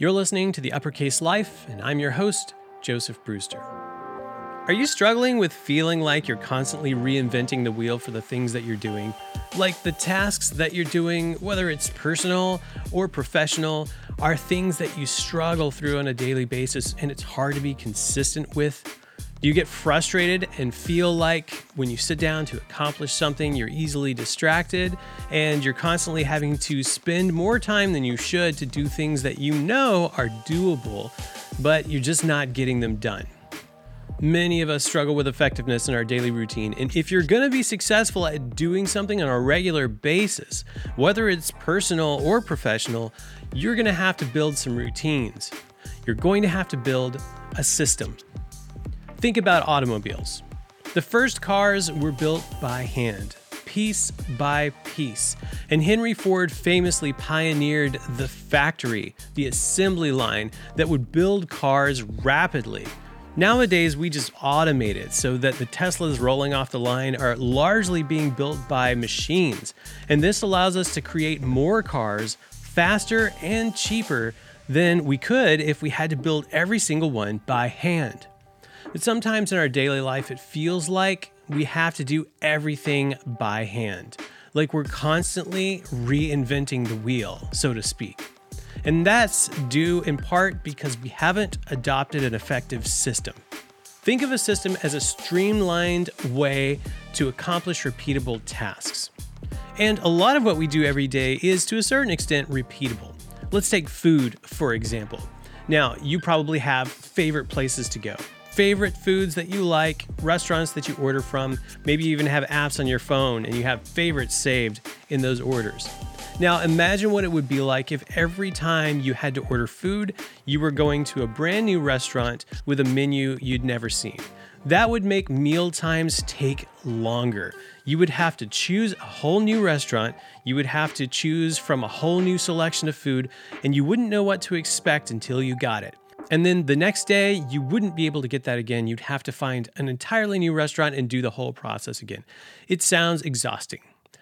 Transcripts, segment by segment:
You're listening to The Uppercase Life, and I'm your host, Joseph Brewster. Are you struggling with feeling like you're constantly reinventing the wheel for the things that you're doing? Like the tasks that you're doing, whether it's personal or professional, are things that you struggle through on a daily basis and it's hard to be consistent with? Do you get frustrated and feel like when you sit down to accomplish something, you're easily distracted and you're constantly having to spend more time than you should to do things that you know are doable, but you're just not getting them done? Many of us struggle with effectiveness in our daily routine, and if you're going to be successful at doing something on a regular basis, whether it's personal or professional, you're going to have to build some routines. You're going to have to build a system. Think about automobiles. The first cars were built by hand, piece by piece. And Henry Ford famously pioneered the factory, the assembly line that would build cars rapidly. Nowadays, we just automate it so that the Teslas rolling off the line are largely being built by machines. And this allows us to create more cars faster and cheaper than we could if we had to build every single one by hand. But sometimes in our daily life, it feels like we have to do everything by hand, like we're constantly reinventing the wheel, so to speak. And that's due in part because we haven't adopted an effective system. Think of a system as a streamlined way to accomplish repeatable tasks. And a lot of what we do every day is to a certain extent repeatable. Let's take food, for example. Now, you probably have favorite places to go favorite foods that you like, restaurants that you order from. Maybe you even have apps on your phone and you have favorites saved in those orders. Now, imagine what it would be like if every time you had to order food, you were going to a brand new restaurant with a menu you'd never seen. That would make meal times take longer. You would have to choose a whole new restaurant, you would have to choose from a whole new selection of food, and you wouldn't know what to expect until you got it. And then the next day, you wouldn't be able to get that again. You'd have to find an entirely new restaurant and do the whole process again. It sounds exhausting.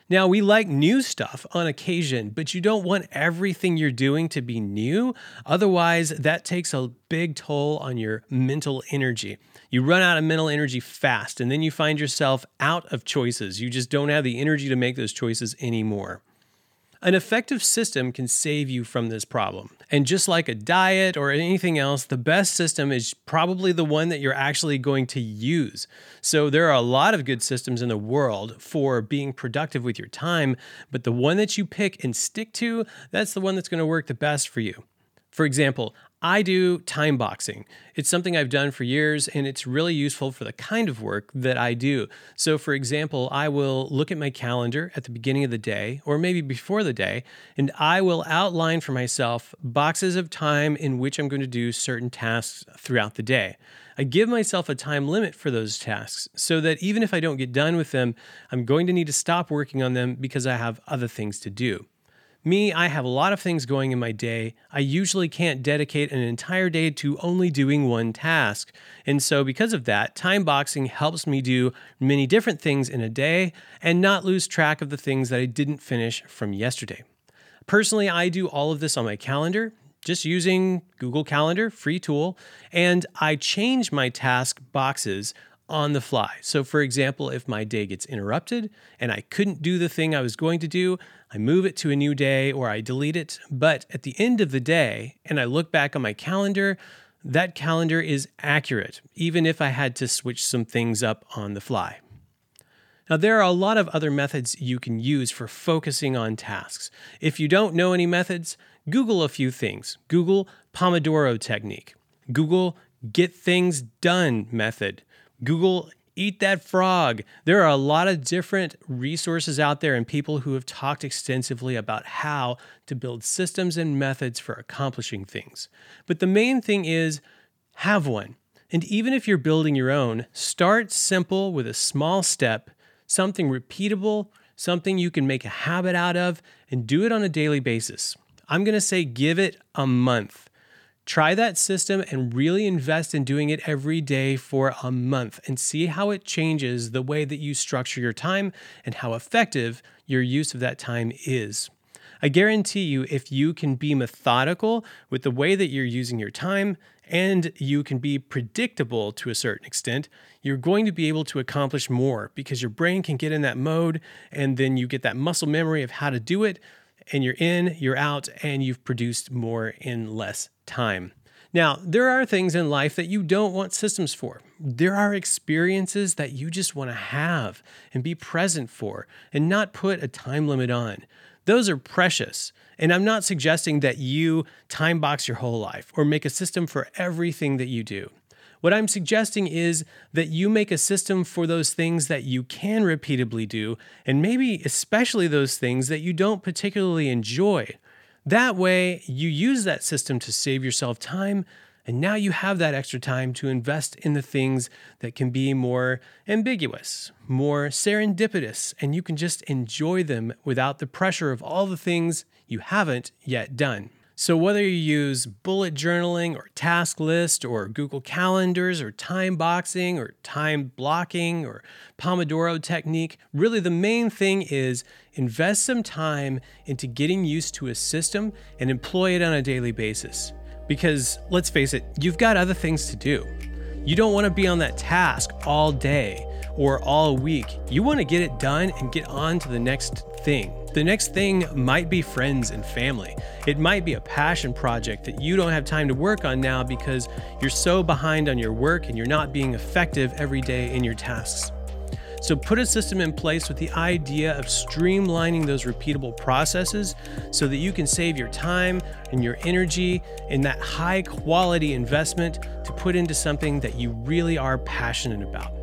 Now, we like new stuff on occasion, but you don't want everything you're doing to be new. Otherwise, that takes a big toll on your mental energy. You run out of mental energy fast, and then you find yourself out of choices. You just don't have the energy to make those choices anymore. An effective system can save you from this problem. And just like a diet or anything else, the best system is probably the one that you're actually going to use. So there are a lot of good systems in the world for being productive with your time, but the one that you pick and stick to, that's the one that's going to work the best for you. For example, I do time boxing. It's something I've done for years and it's really useful for the kind of work that I do. So, for example, I will look at my calendar at the beginning of the day or maybe before the day, and I will outline for myself boxes of time in which I'm going to do certain tasks throughout the day. I give myself a time limit for those tasks so that even if I don't get done with them, I'm going to need to stop working on them because I have other things to do. Me, I have a lot of things going in my day. I usually can't dedicate an entire day to only doing one task. And so, because of that, time boxing helps me do many different things in a day and not lose track of the things that I didn't finish from yesterday. Personally, I do all of this on my calendar, just using Google Calendar, free tool, and I change my task boxes on the fly. So, for example, if my day gets interrupted and I couldn't do the thing I was going to do, I move it to a new day or I delete it. But at the end of the day, and I look back on my calendar, that calendar is accurate, even if I had to switch some things up on the fly. Now, there are a lot of other methods you can use for focusing on tasks. If you don't know any methods, Google a few things. Google Pomodoro technique. Google Get Things Done method. Google Eat That Frog. There are a lot of different resources out there and people who have talked extensively about how to build systems and methods for accomplishing things. But the main thing is have one. And even if you're building your own, start simple with a small step, something repeatable, something you can make a habit out of, and do it on a daily basis. I'm to say give it a month. Try that system and really invest in doing it every day for a month and see how it changes the way that you structure your time and how effective your use of that time is. I guarantee you, if you can be methodical with the way that you're using your time and you can be predictable to a certain extent, you're going to be able to accomplish more because your brain can get in that mode and then you get that muscle memory of how to do it. And you're in, you're out, and you've produced more in less time. Now, there are things in life that you don't want systems for. There are experiences that you just want to have and be present for and not put a time limit on. Those are precious. And I'm not suggesting that you time box your whole life or make a system for everything that you do. What I'm suggesting is that you make a system for those things that you can repeatably do, and maybe especially those things that you don't particularly enjoy. That way, you use that system to save yourself time, and now you have that extra time to invest in the things that can be more ambiguous, more serendipitous, and you can just enjoy them without the pressure of all the things you haven't yet done. So, whether you use bullet journaling or task list or Google Calendars or time boxing or time blocking or Pomodoro technique, really the main thing is invest some time into getting used to a system and employ it on a daily basis. Because let's face it, you've got other things to do. You don't want to be on that task all day or all week. You want to get it done and get on to the next thing. The next thing might be friends and family. It might be a passion project that you don't have time to work on now because you're so behind on your work and you're not being effective every day in your tasks. So, put a system in place with the idea of streamlining those repeatable processes so that you can save your time and your energy in that high quality investment to put into something that you really are passionate about.